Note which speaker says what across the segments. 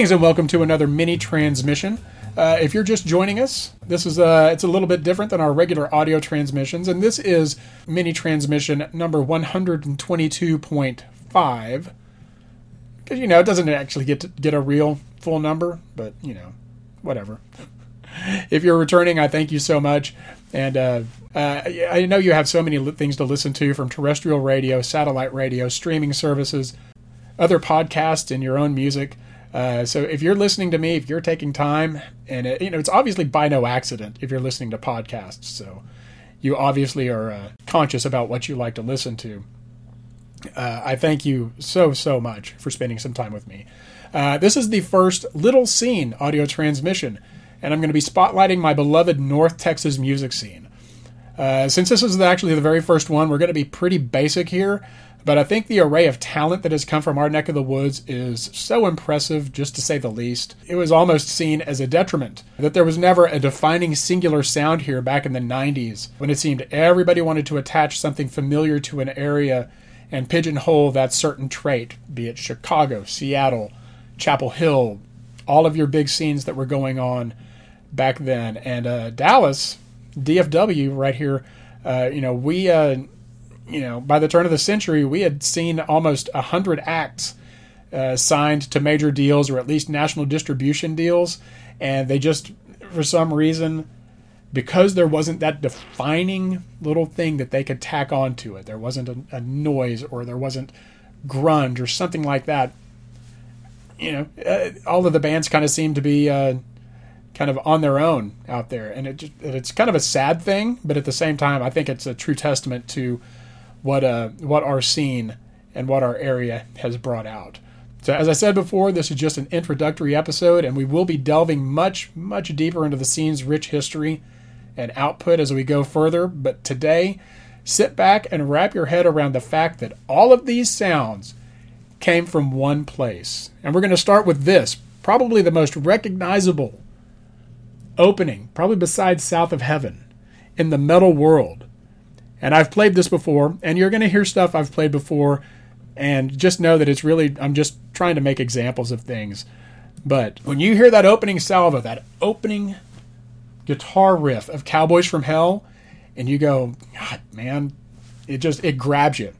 Speaker 1: Greetings and welcome to another mini transmission. Uh, if you're just joining us, this is uh, it's a little bit different than our regular audio transmissions, and this is mini transmission number 122.5. Because you know it doesn't actually get to get a real full number, but you know, whatever. if you're returning, I thank you so much, and uh, uh, I know you have so many things to listen to from terrestrial radio, satellite radio, streaming services, other podcasts, and your own music. Uh, so if you're listening to me, if you're taking time, and it, you know it's obviously by no accident if you're listening to podcasts, so you obviously are uh, conscious about what you like to listen to. Uh, I thank you so so much for spending some time with me. Uh, this is the first little scene audio transmission, and I'm going to be spotlighting my beloved North Texas music scene. Uh, since this is actually the very first one, we're going to be pretty basic here. But I think the array of talent that has come from our neck of the woods is so impressive, just to say the least. It was almost seen as a detriment that there was never a defining singular sound here back in the 90s, when it seemed everybody wanted to attach something familiar to an area and pigeonhole that certain trait, be it Chicago, Seattle, Chapel Hill, all of your big scenes that were going on back then. And uh, Dallas, DFW, right here, uh, you know, we. Uh, you know, by the turn of the century, we had seen almost a hundred acts uh, signed to major deals or at least national distribution deals, and they just, for some reason, because there wasn't that defining little thing that they could tack onto it, there wasn't a, a noise or there wasn't grunge or something like that. You know, uh, all of the bands kind of seemed to be uh, kind of on their own out there, and it just, it's kind of a sad thing, but at the same time, I think it's a true testament to what uh what our scene and what our area has brought out. So as I said before, this is just an introductory episode, and we will be delving much much deeper into the scene's rich history and output as we go further. But today, sit back and wrap your head around the fact that all of these sounds came from one place, and we're going to start with this, probably the most recognizable opening, probably besides South of Heaven, in the metal world and I've played this before, and you're going to hear stuff I've played before, and just know that it's really, I'm just trying to make examples of things. But when you hear that opening salvo, that opening guitar riff of Cowboys from Hell, and you go, God, man, it just, it grabs you.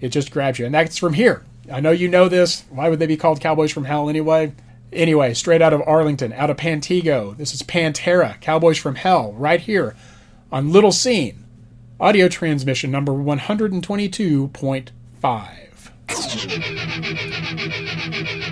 Speaker 1: It just grabs you. And that's from here. I know you know this. Why would they be called Cowboys from Hell anyway? Anyway, straight out of Arlington, out of Pantego. This is Pantera, Cowboys from Hell, right here on Little Scene audio transmission number 122.5.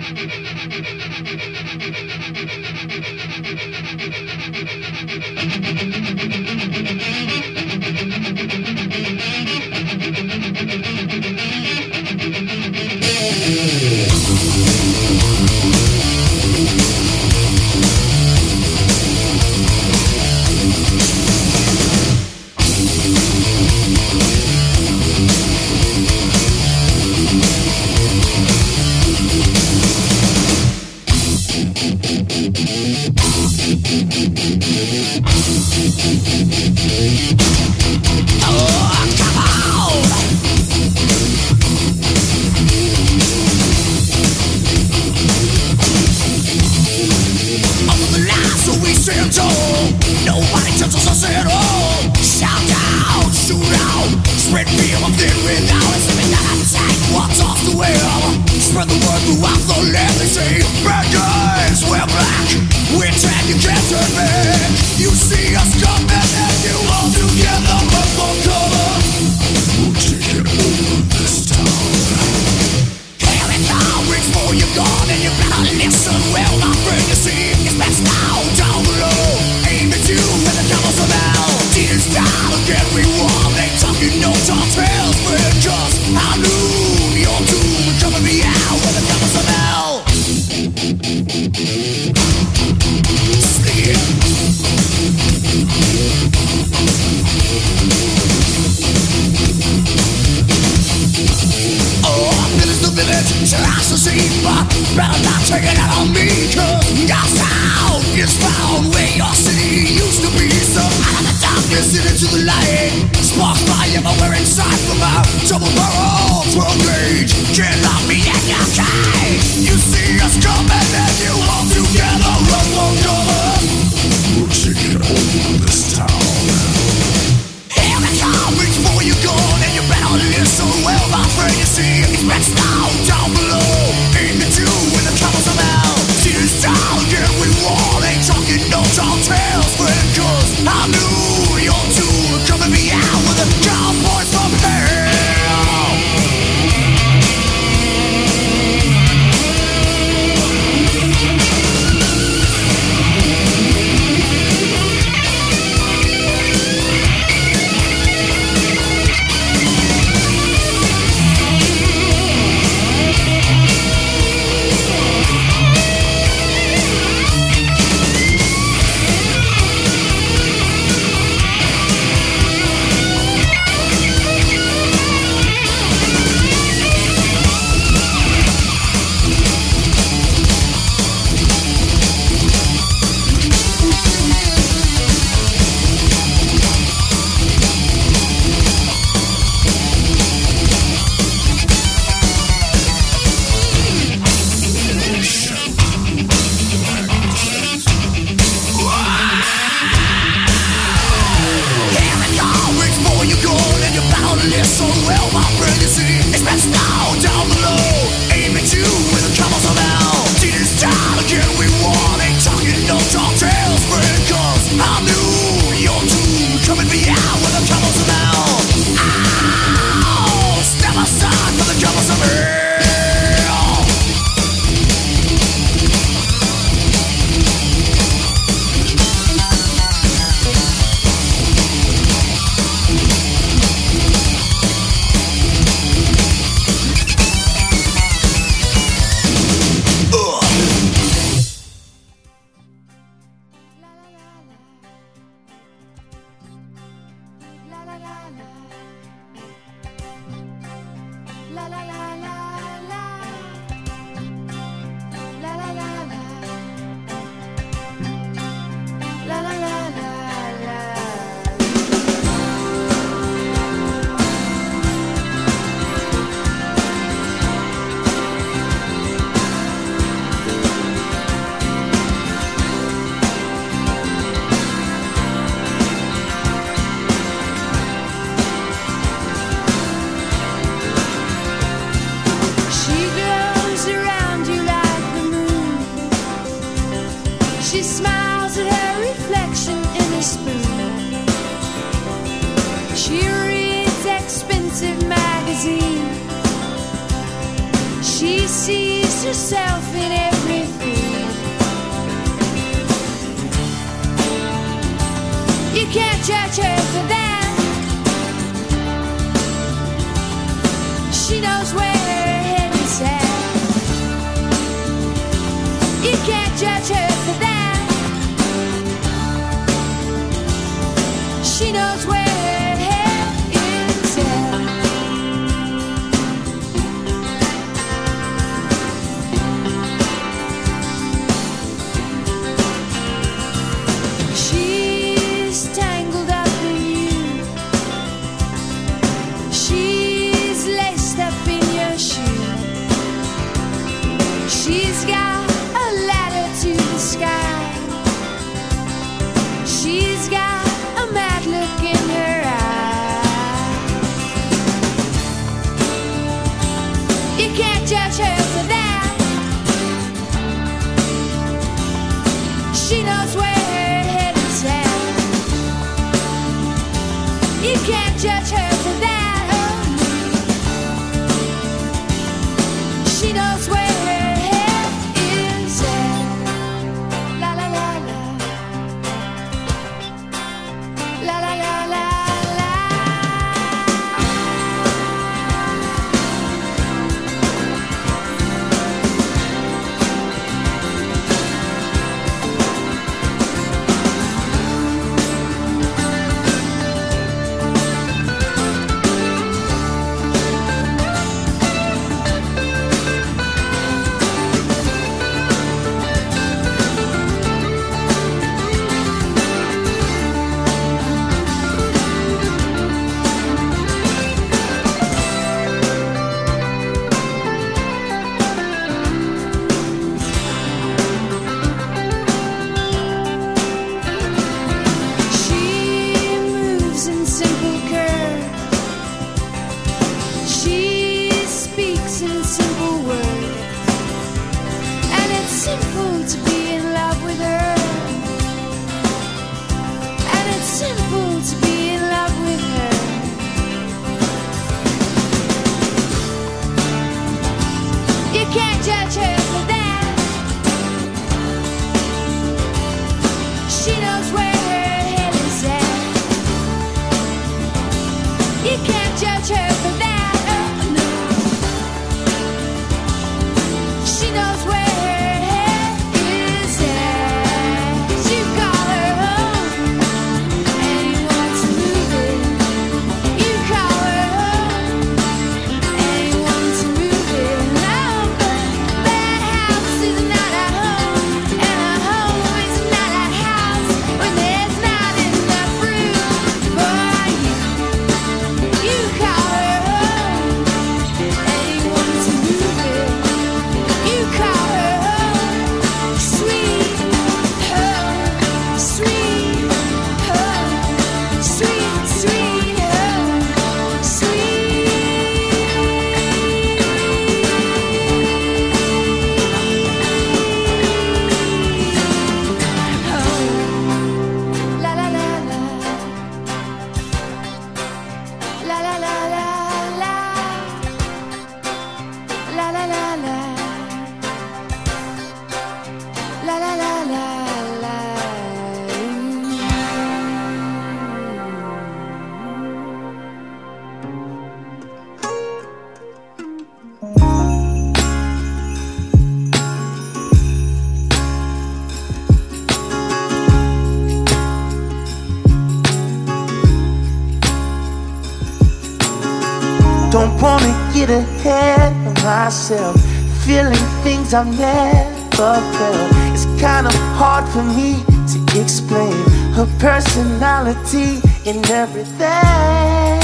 Speaker 2: I've never felt. It's kind of hard for me to explain her personality and everything.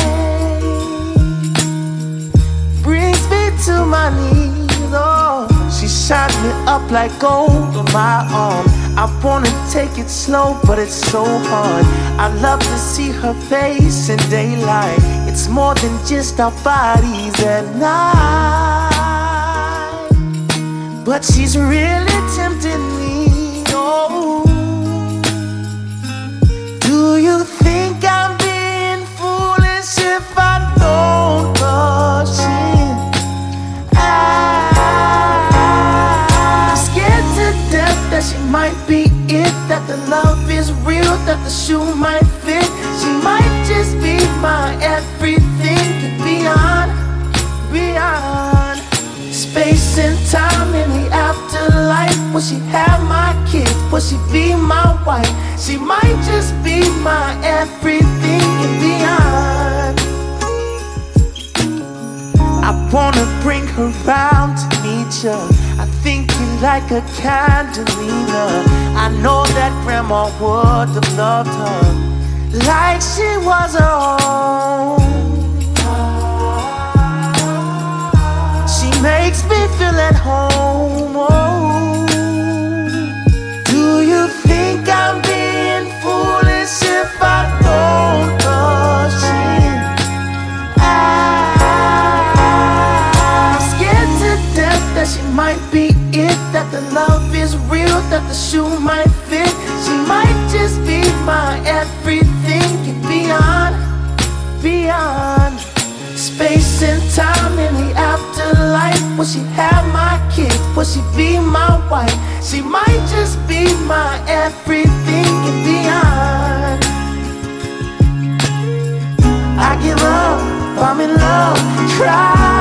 Speaker 2: Brings me to my knees. Oh, she shines me up like gold on my arm. I wanna take it slow, but it's so hard. I love to see her face in daylight. It's more than just our bodies at night. But she's really tempting me. Oh, do you think I'm being foolish if I don't rush in? I, am scared to death that she might be it, that the love is real, that the shoe might fit. She might just be my everything. And time in the afterlife. Will she have my kids? Will she be my wife? She might just be my everything and beyond. I wanna bring her round to meet ya. I think you like a Candelina. I know that grandma would have loved her like she was her own. Makes me feel at home. Oh. Do you think I'm being foolish if I don't rush in? I'm scared to death that she might be it, that the love is real, that the shoe might fit. She might just be my Will she have my kids? Will she be my wife? She might just be my everything and beyond. I give up, I'm in love, crying.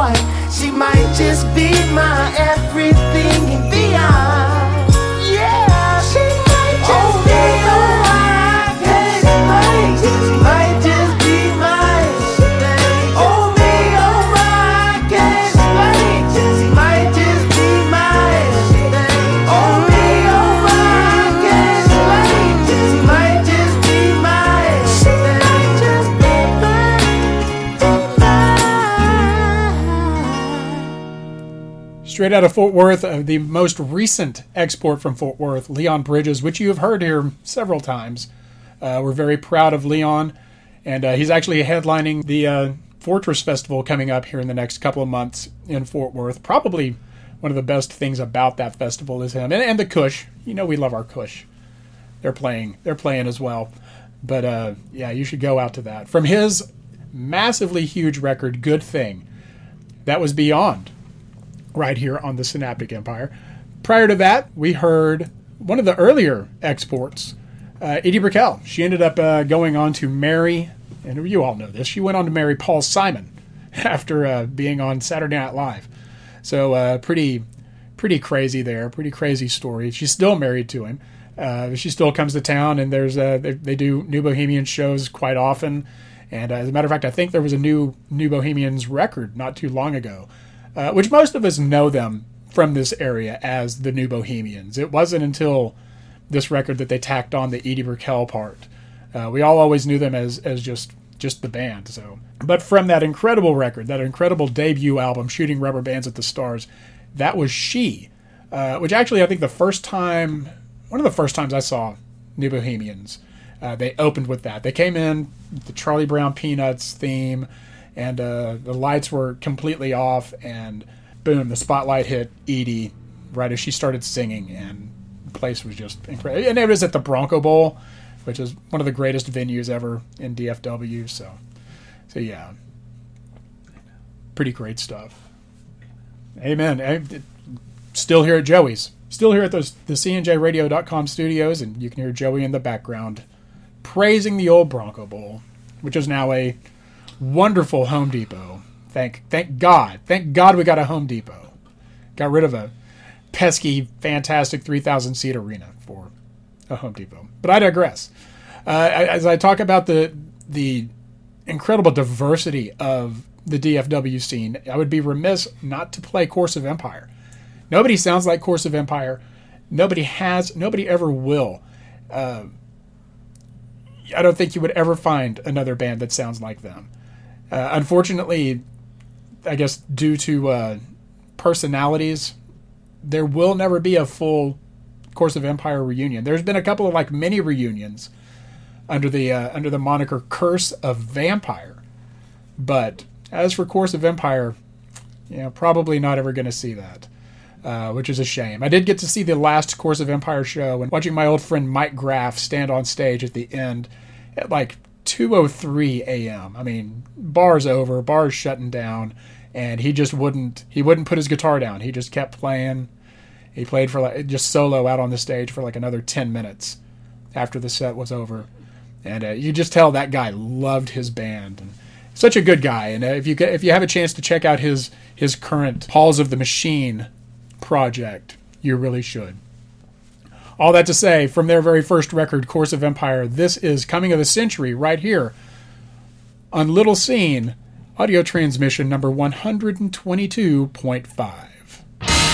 Speaker 2: Wife? She might just be my everything
Speaker 1: out of Fort Worth, uh, the most recent export from Fort Worth, Leon Bridges, which you have heard here several times. Uh, we're very proud of Leon, and uh, he's actually headlining the uh, Fortress Festival coming up here in the next couple of months in Fort Worth. Probably one of the best things about that festival is him and, and the Cush. You know we love our Cush. They're playing. They're playing as well. But uh, yeah, you should go out to that. From his massively huge record, Good Thing, that was Beyond right here on the Synaptic Empire. Prior to that, we heard one of the earlier exports, uh, Edie Brickell. She ended up uh, going on to marry, and you all know this, she went on to marry Paul Simon after uh, being on Saturday Night Live. So uh, pretty, pretty crazy there, pretty crazy story. She's still married to him. Uh, she still comes to town, and there's uh, they, they do New Bohemian shows quite often. And as a matter of fact, I think there was a new New Bohemians record not too long ago, uh, which most of us know them from this area as the New Bohemians. It wasn't until this record that they tacked on the Edie Brickell part. Uh, we all always knew them as as just just the band. So, but from that incredible record, that incredible debut album, Shooting Rubber Bands at the Stars, that was she. Uh, which actually, I think the first time, one of the first times I saw New Bohemians, uh, they opened with that. They came in the Charlie Brown Peanuts theme, and uh, the lights were completely off, and boom, the spotlight hit Edie right as she started singing, and the place was just incredible. And it was at the Bronco Bowl, which is one of the greatest venues ever in DFW. So, so yeah, pretty great stuff. Amen. I- Still here at Joey's. Still here at those the CNJRadio.com studios, and you can hear Joey in the background praising the old Bronco Bowl, which is now a wonderful Home Depot. Thank thank God. Thank God we got a Home Depot. Got rid of a pesky, fantastic 3,000 seat arena for a Home Depot. But I digress. Uh, as I talk about the the incredible diversity of the DFW scene, I would be remiss not to play Course of Empire. Nobody sounds like Course of Empire. Nobody has. Nobody ever will. Uh, I don't think you would ever find another band that sounds like them. Uh, unfortunately, I guess due to uh, personalities, there will never be a full Course of Empire reunion. There's been a couple of like mini reunions under the uh, under the moniker Curse of Vampire, but as for Course of Empire, you know, probably not ever going to see that, uh, which is a shame. I did get to see the last Course of Empire show and watching my old friend Mike Graff stand on stage at the end at like 2:03 a.m. I mean, bars over, bars shutting down, and he just wouldn't he wouldn't put his guitar down. He just kept playing. He played for like just solo out on the stage for like another 10 minutes after the set was over, and uh, you just tell that guy loved his band and such a good guy. And uh, if you get, if you have a chance to check out his his current Halls of the Machine project, you really should. All that to say, from their very first record, Course of Empire, this is Coming of the Century right here on Little Scene, audio transmission number 122.5.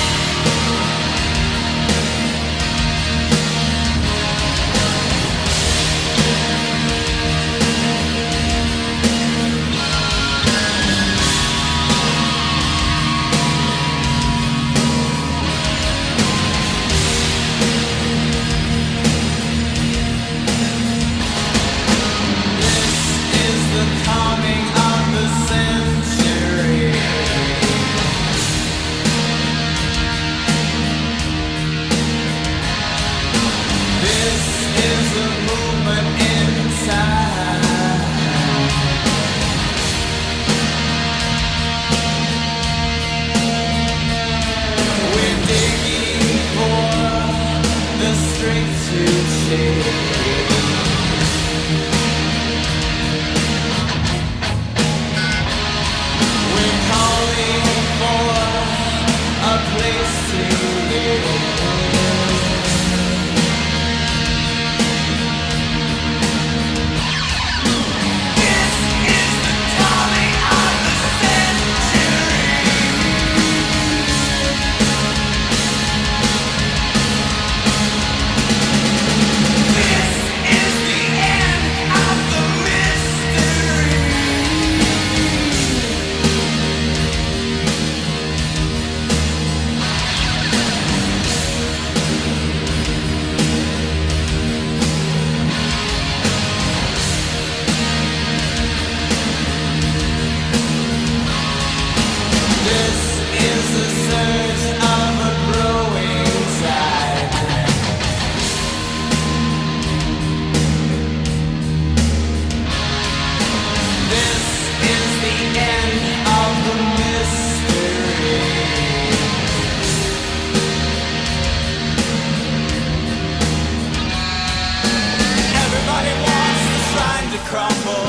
Speaker 3: Everybody wants to sign to crumble.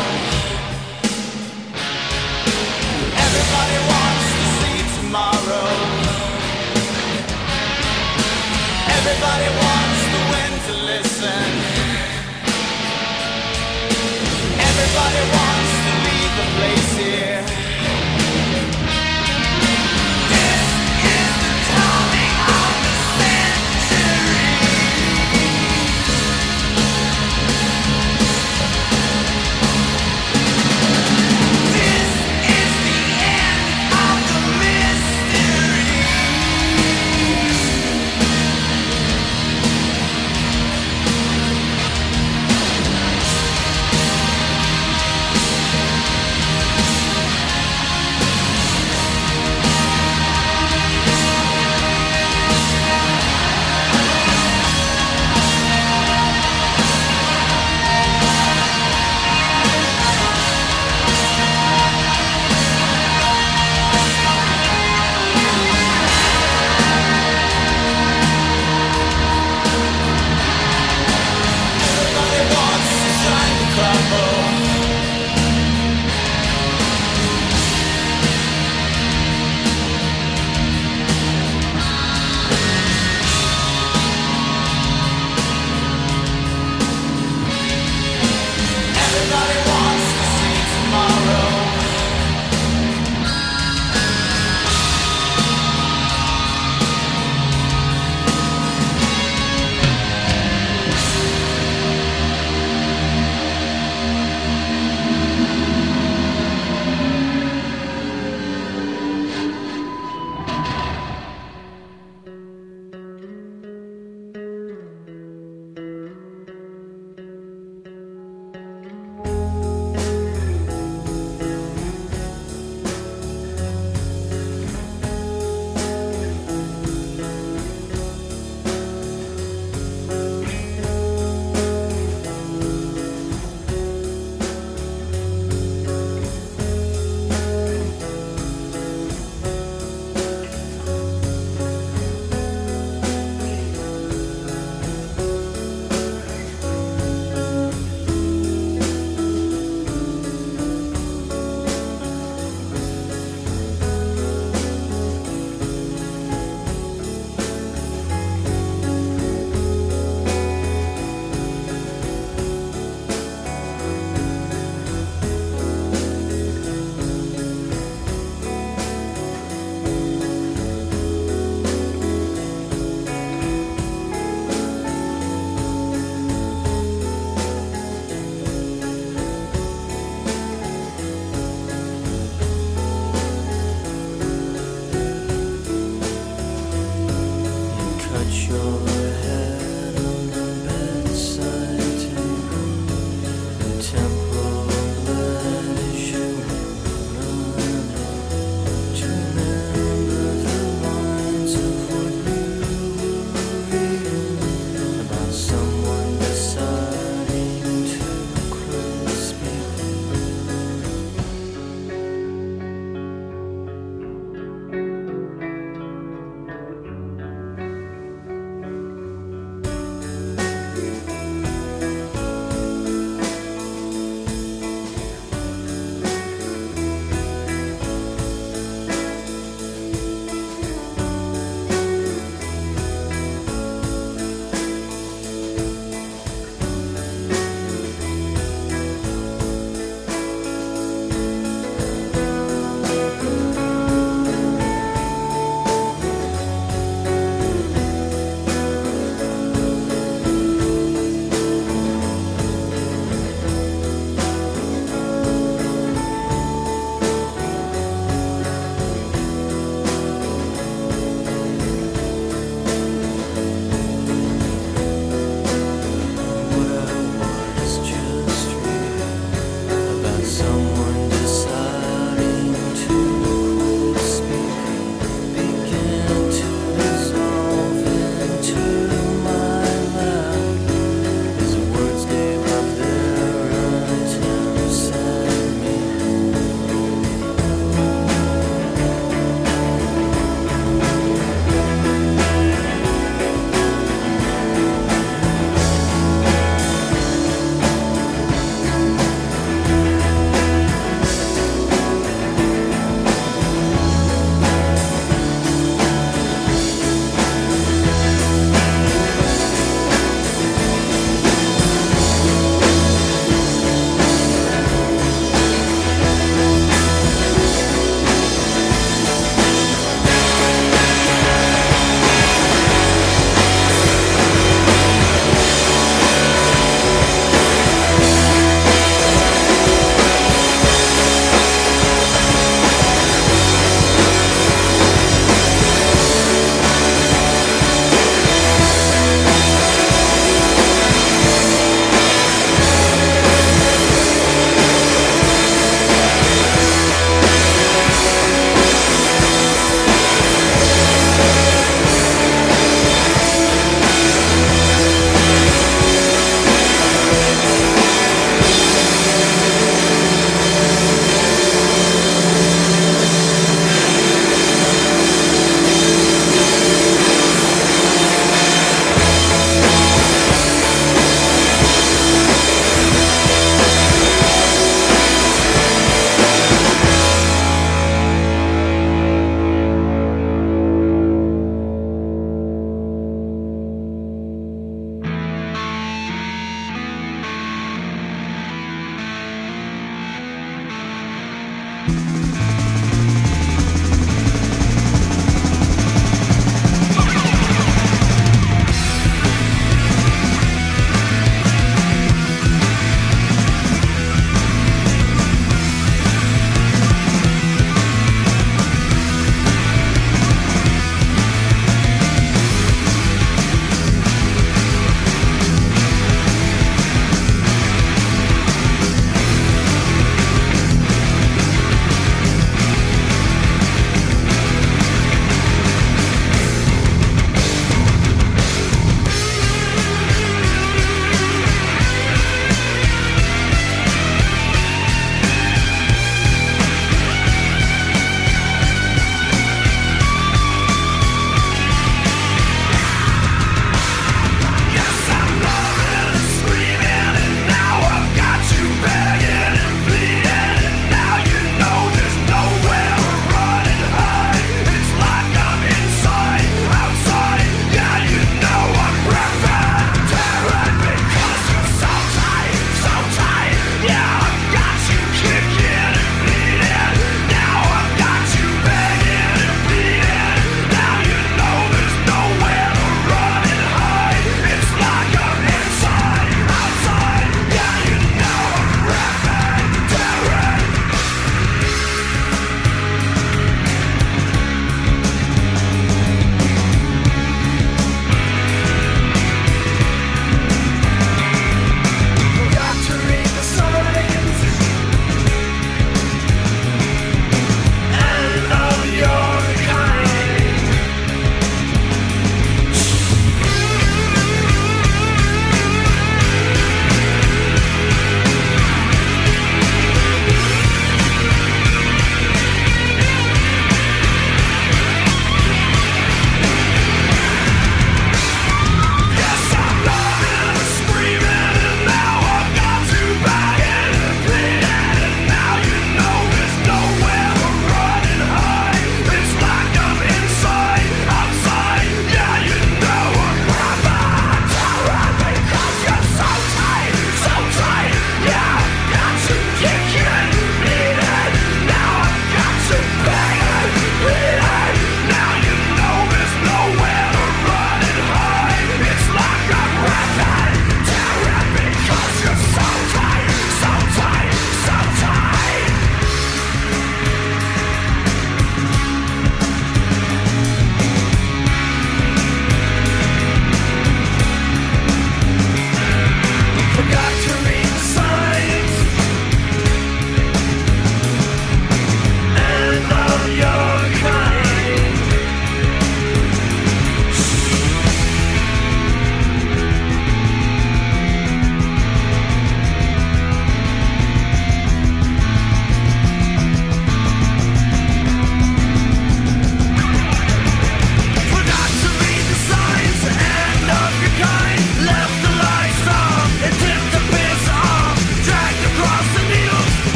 Speaker 3: Everybody wants to see tomorrow. Everybody wants to win to listen. Everybody wants to leave the place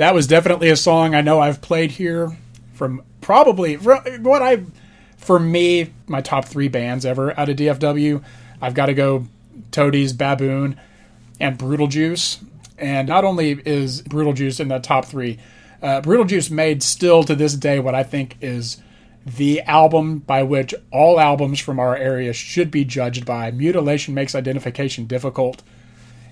Speaker 1: that was definitely a song I know I've played here from probably what I for me my top three bands ever out of DFW. I've got to go Toadies, Baboon, and Brutal Juice. And not only is Brutal Juice in the top three, uh, Brutal Juice made still to this day what I think is the album by which all albums from our area should be judged by. Mutilation makes identification difficult.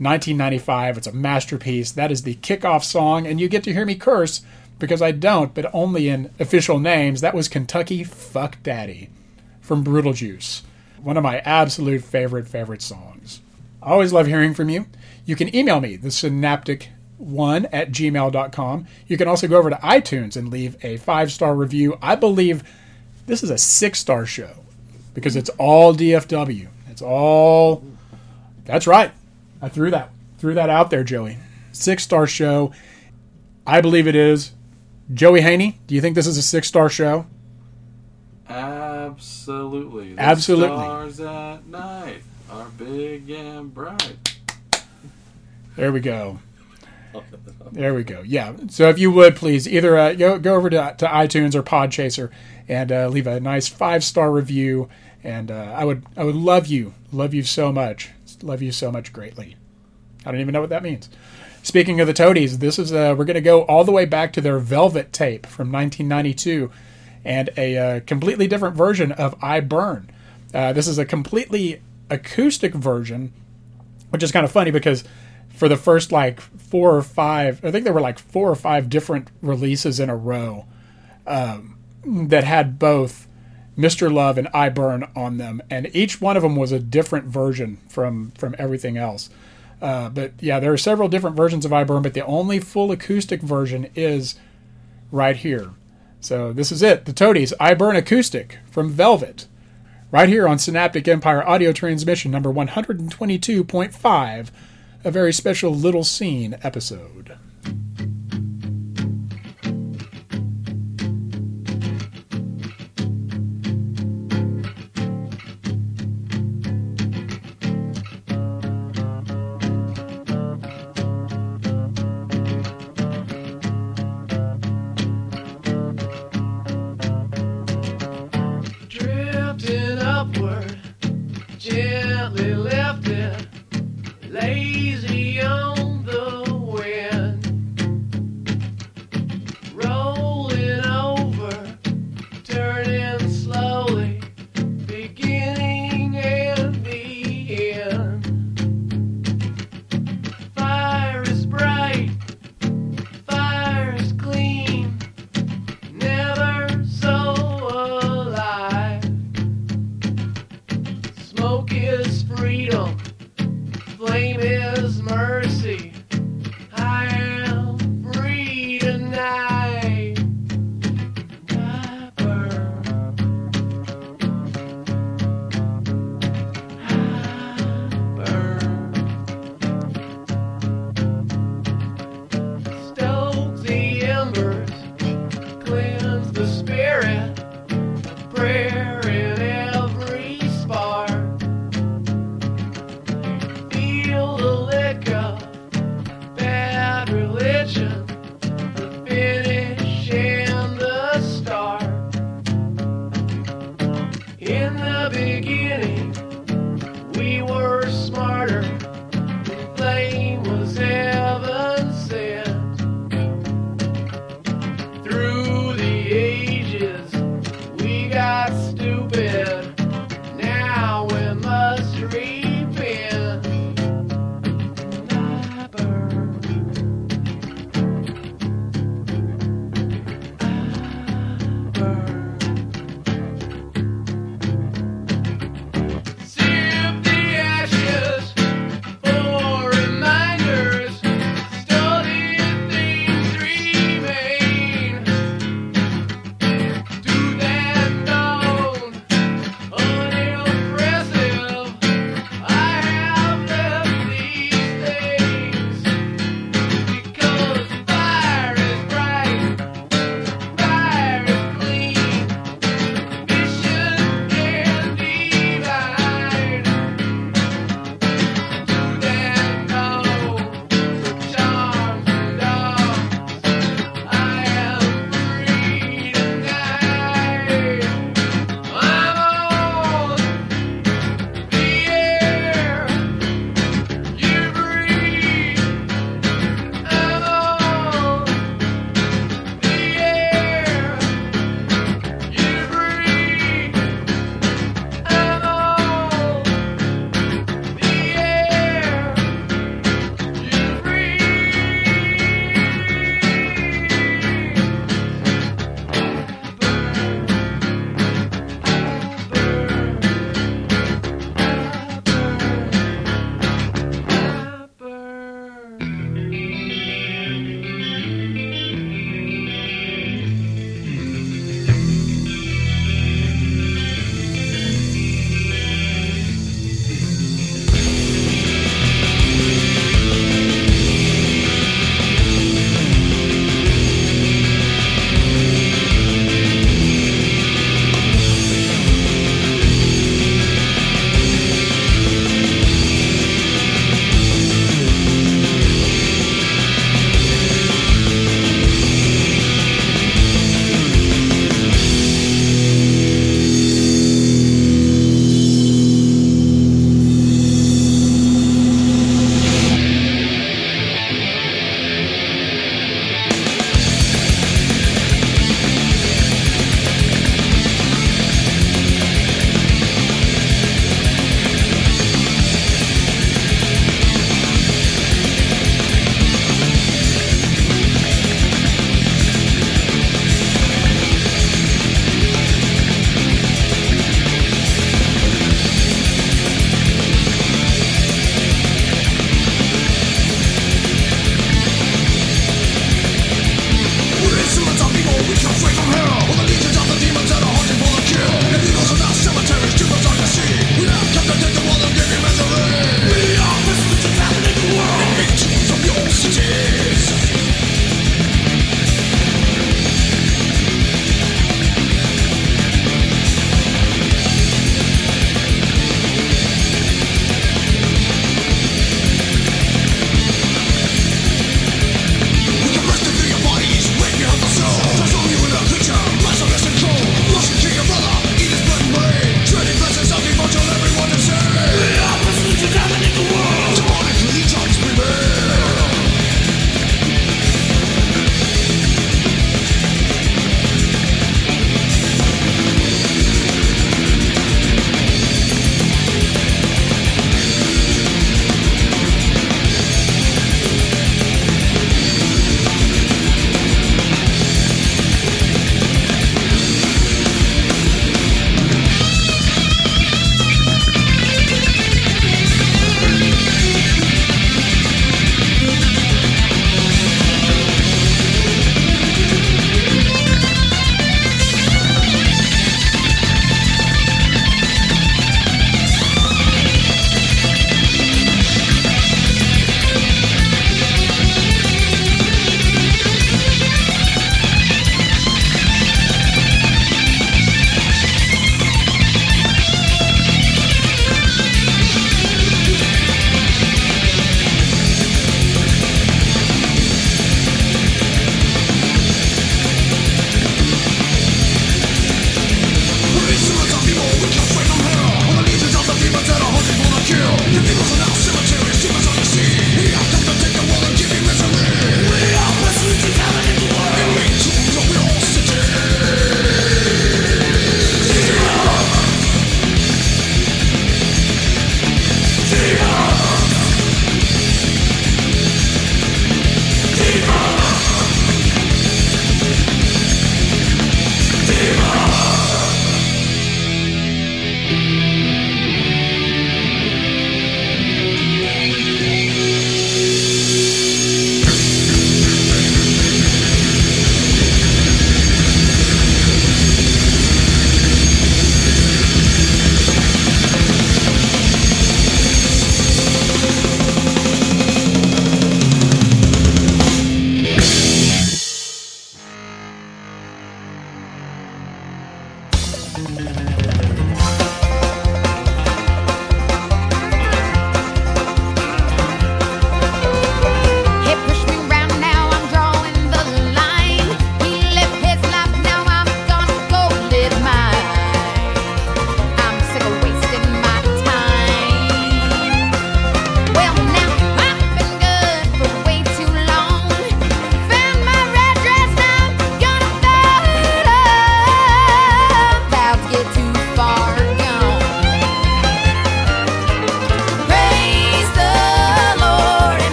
Speaker 1: 1995. It's a masterpiece. That is the kickoff song, and you get to hear me curse because I don't, but only in official names. That was Kentucky Fuck Daddy from Brutal Juice. One of my absolute favorite, favorite songs. I always love hearing from you. You can email me, the synaptic1 at gmail.com. You can also go over to iTunes and leave a five star review. I believe this is a six star show because it's all DFW. It's all. That's right. I threw that threw that out there, Joey. Six star show. I believe it is. Joey Haney, do you think this is a six star show?
Speaker 4: Absolutely. The
Speaker 1: Absolutely.
Speaker 4: Stars at night are big and bright.
Speaker 1: There we go. There we go. Yeah. So if you would please either uh, go go over to, to iTunes or Podchaser and uh, leave a nice five star review, and uh, I would I would love you, love you so much, love you so much greatly. I don't even know what that means. Speaking of the Toadies, this is uh, we're going to go all the way back to their Velvet tape from 1992, and a uh, completely different version of "I Burn." Uh, this is a completely acoustic version, which is kind of funny because for the first like four or five, I think there were like four or five different releases in a row um, that had both Mr. Love and I Burn on them, and each one of them was a different version from from everything else. Uh, but yeah, there are several different versions of I Burn, but the only full acoustic version is right here. So this is it, the Toadies I Burn acoustic from Velvet, right here on Synaptic Empire Audio Transmission number 122.5, a very special little scene episode.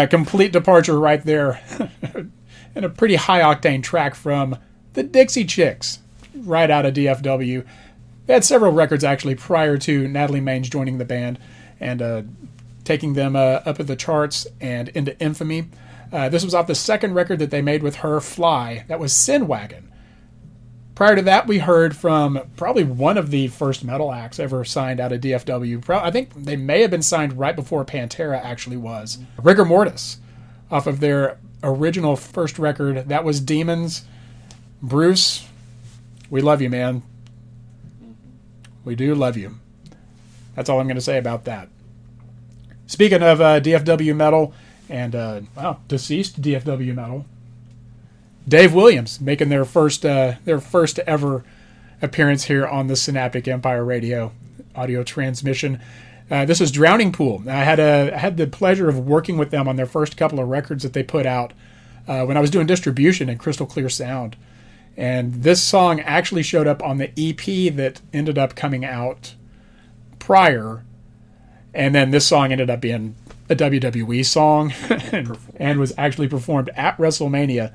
Speaker 1: Yeah, complete departure right there, and a pretty high octane track from the Dixie Chicks, right out of DFW. They had several records actually prior to Natalie Maines joining the band and uh, taking them uh, up at the charts and into infamy. Uh, this was off the second record that they made with her, Fly. That was Sin Wagon. Prior to that, we heard from probably one of the first metal acts ever signed out of DFW. Pro- I think they may have been signed right before Pantera actually was. Rigor Mortis, off of their original first record. That was Demons. Bruce, we love you, man. We do love you. That's all I'm going to say about that. Speaking of uh, DFW metal and uh, deceased DFW metal, Dave Williams making their first uh, their first ever appearance here on the Synaptic Empire Radio audio transmission. Uh, this is Drowning Pool. I had a I had the pleasure of working with them on their first couple of records that they put out uh, when I was doing distribution in Crystal Clear Sound, and this song actually showed up on the EP that ended up coming out prior, and then this song ended up being a WWE song and, and was actually performed at WrestleMania.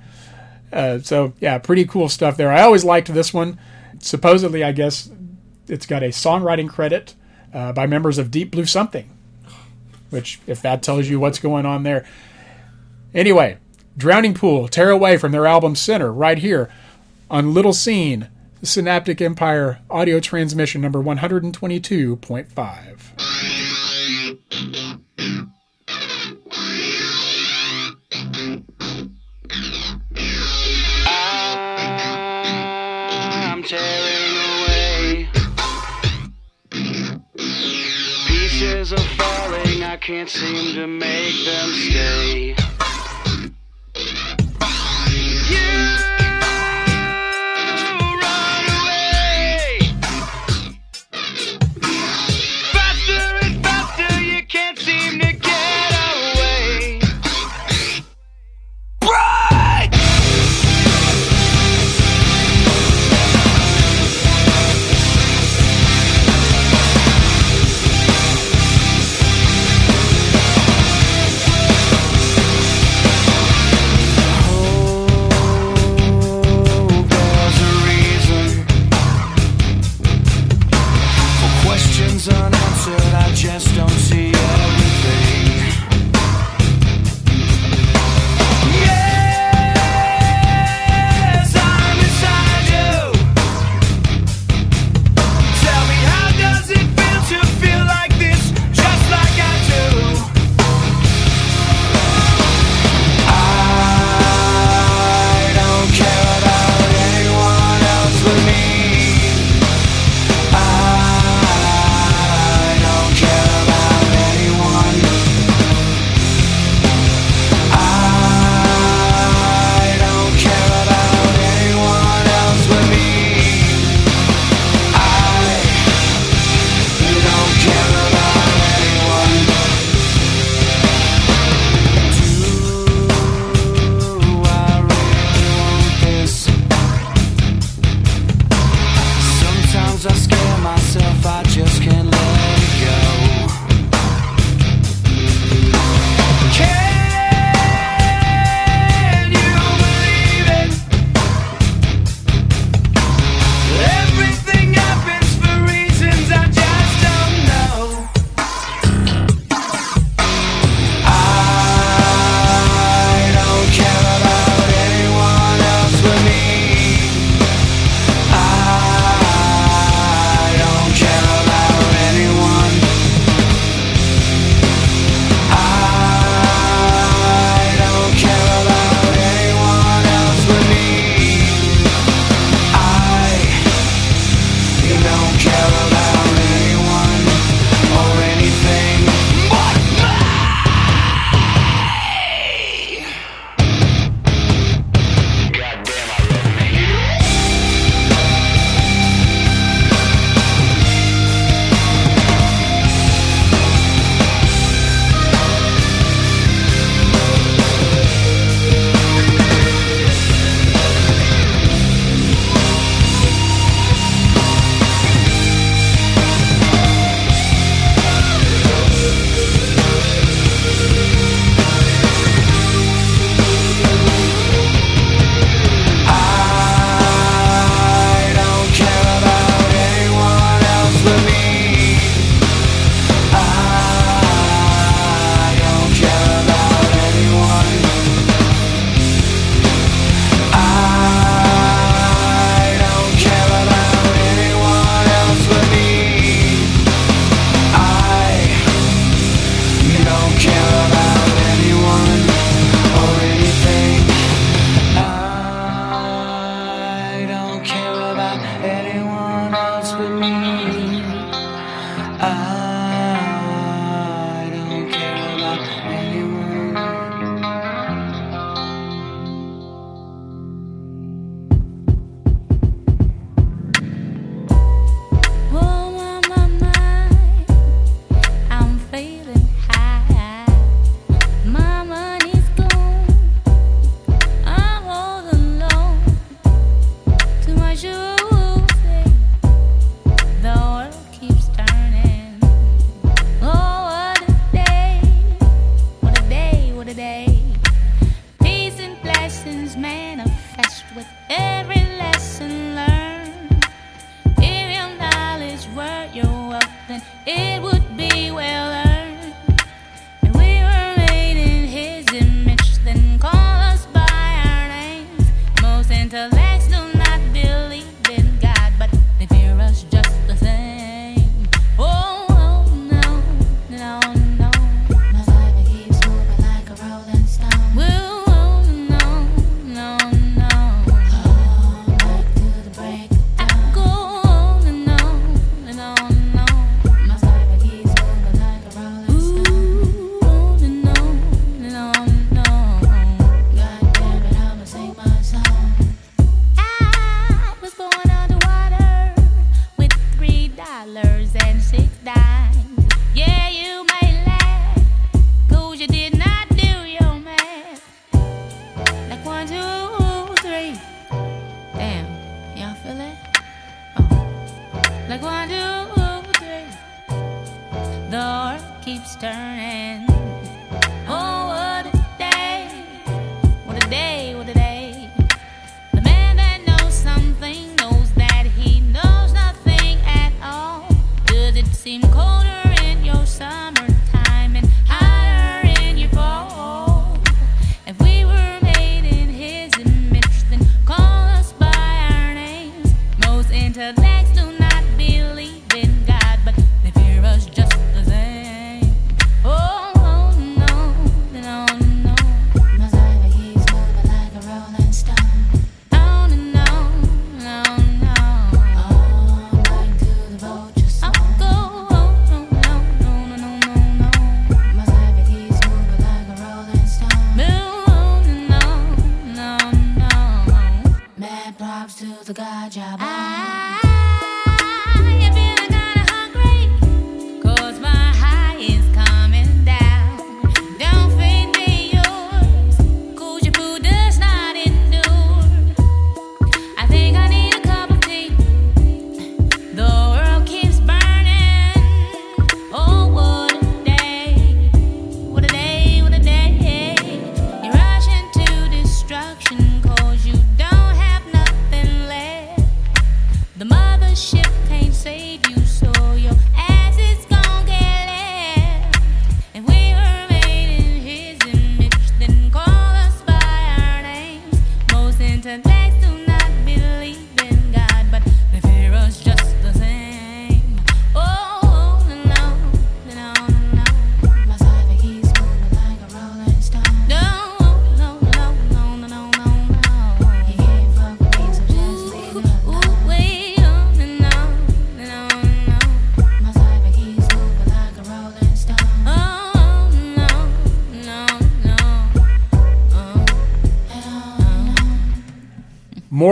Speaker 1: Uh, so yeah, pretty cool stuff there. I always liked this one. Supposedly, I guess it's got a songwriting credit uh, by members of Deep Blue Something, which if that tells you what's going on there. Anyway, Drowning Pool, Tear Away from their album Sinner, right here on Little Scene, Synaptic Empire audio transmission number 122.5.
Speaker 5: tearing away. Pieces are falling, I can't seem to make them stay. You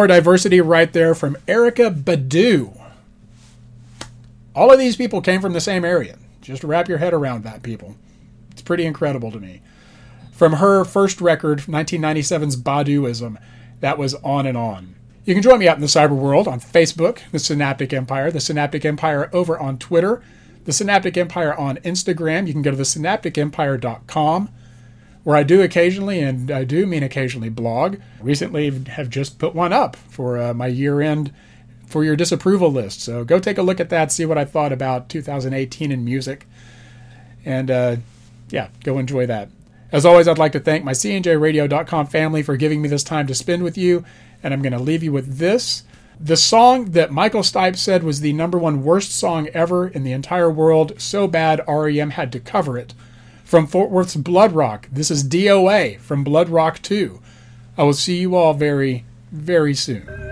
Speaker 1: more diversity right there from Erykah Badu. All of these people came from the same area. Just wrap your head around that, people. It's pretty incredible to me. From her first record, 1997's Baduizm, that was on and on. You can join me out in the cyber world on Facebook, The Synaptic Empire, The Synaptic Empire over on Twitter, The Synaptic Empire on Instagram. You can go to thesynapticempire.com where I do occasionally, and I do mean occasionally, blog. Recently, have just put one up for uh, my year end for your disapproval list. So go take a look at that, see what I thought about 2018 in music, and uh, yeah, go enjoy that. As always, I'd like to thank my CNJRadio.com family for giving me this time to spend with you, and I'm going to leave you with this. The song that Michael Stipe said was the number one worst song ever in the entire world, so bad REM had to cover it from Fort Worth's Blood Rock. This is DOA from Blood Rock 2. I will see you all very, very soon.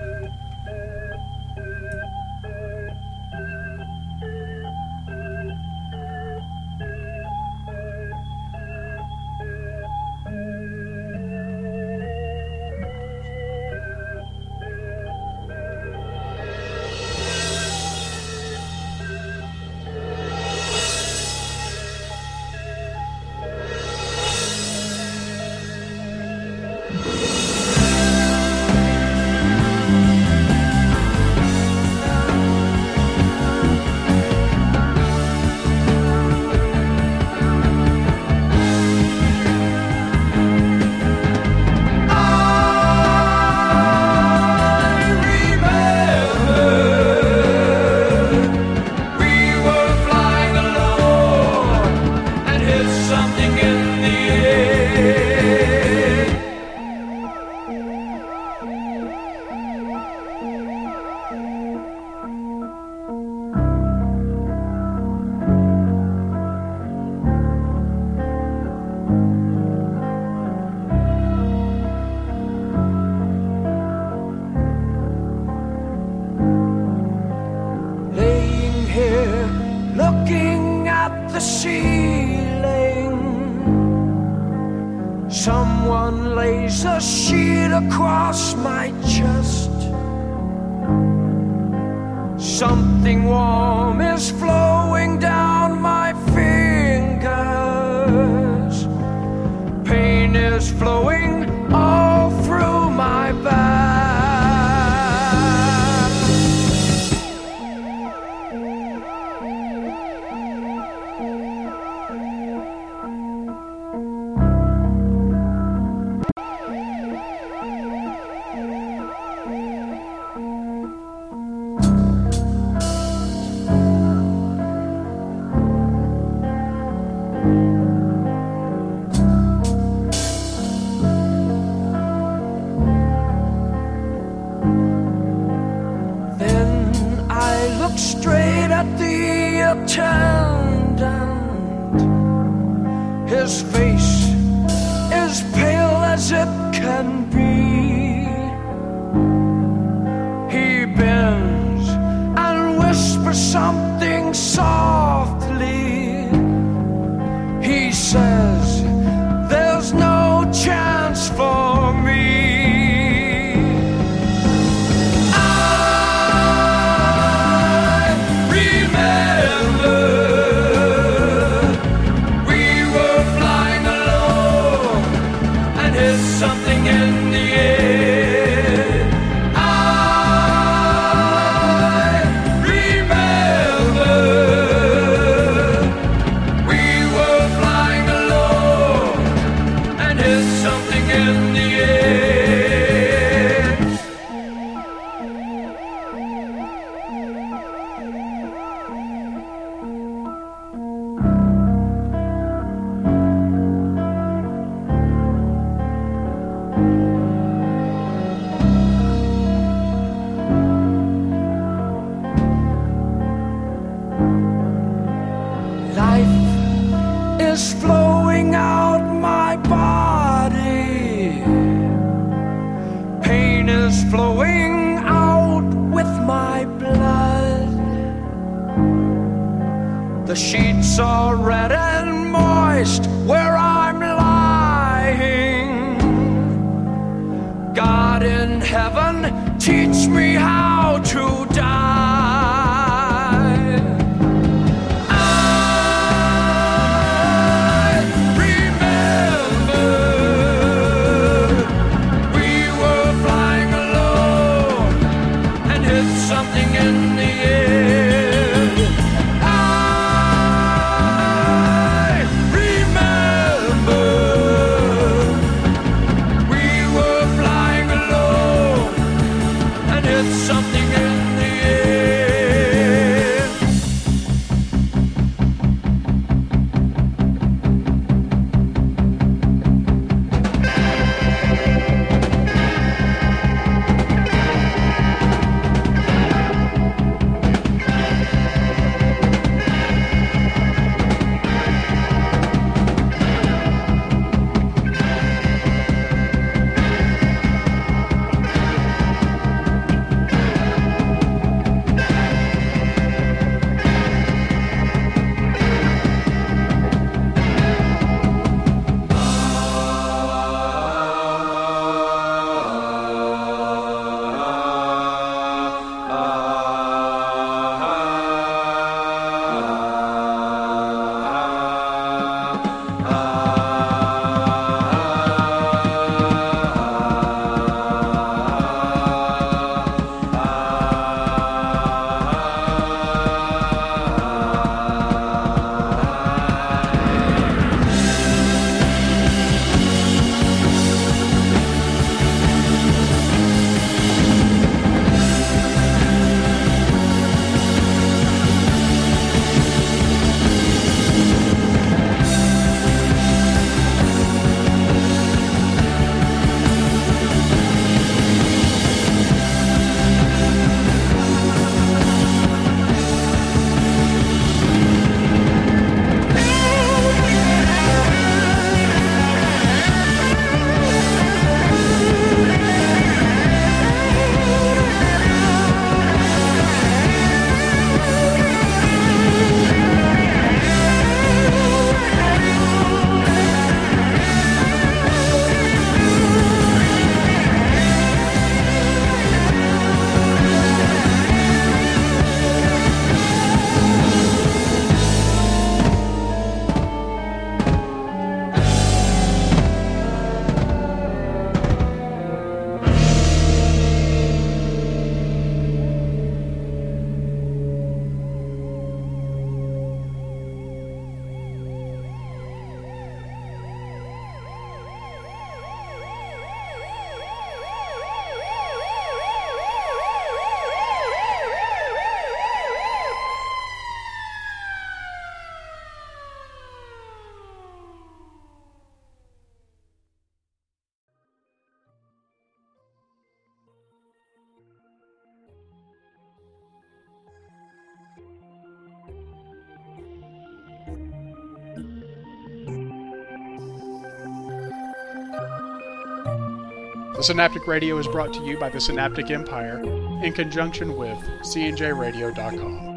Speaker 1: The Synaptic Radio is brought to you by the Synaptic Empire in conjunction with cnjradio.com.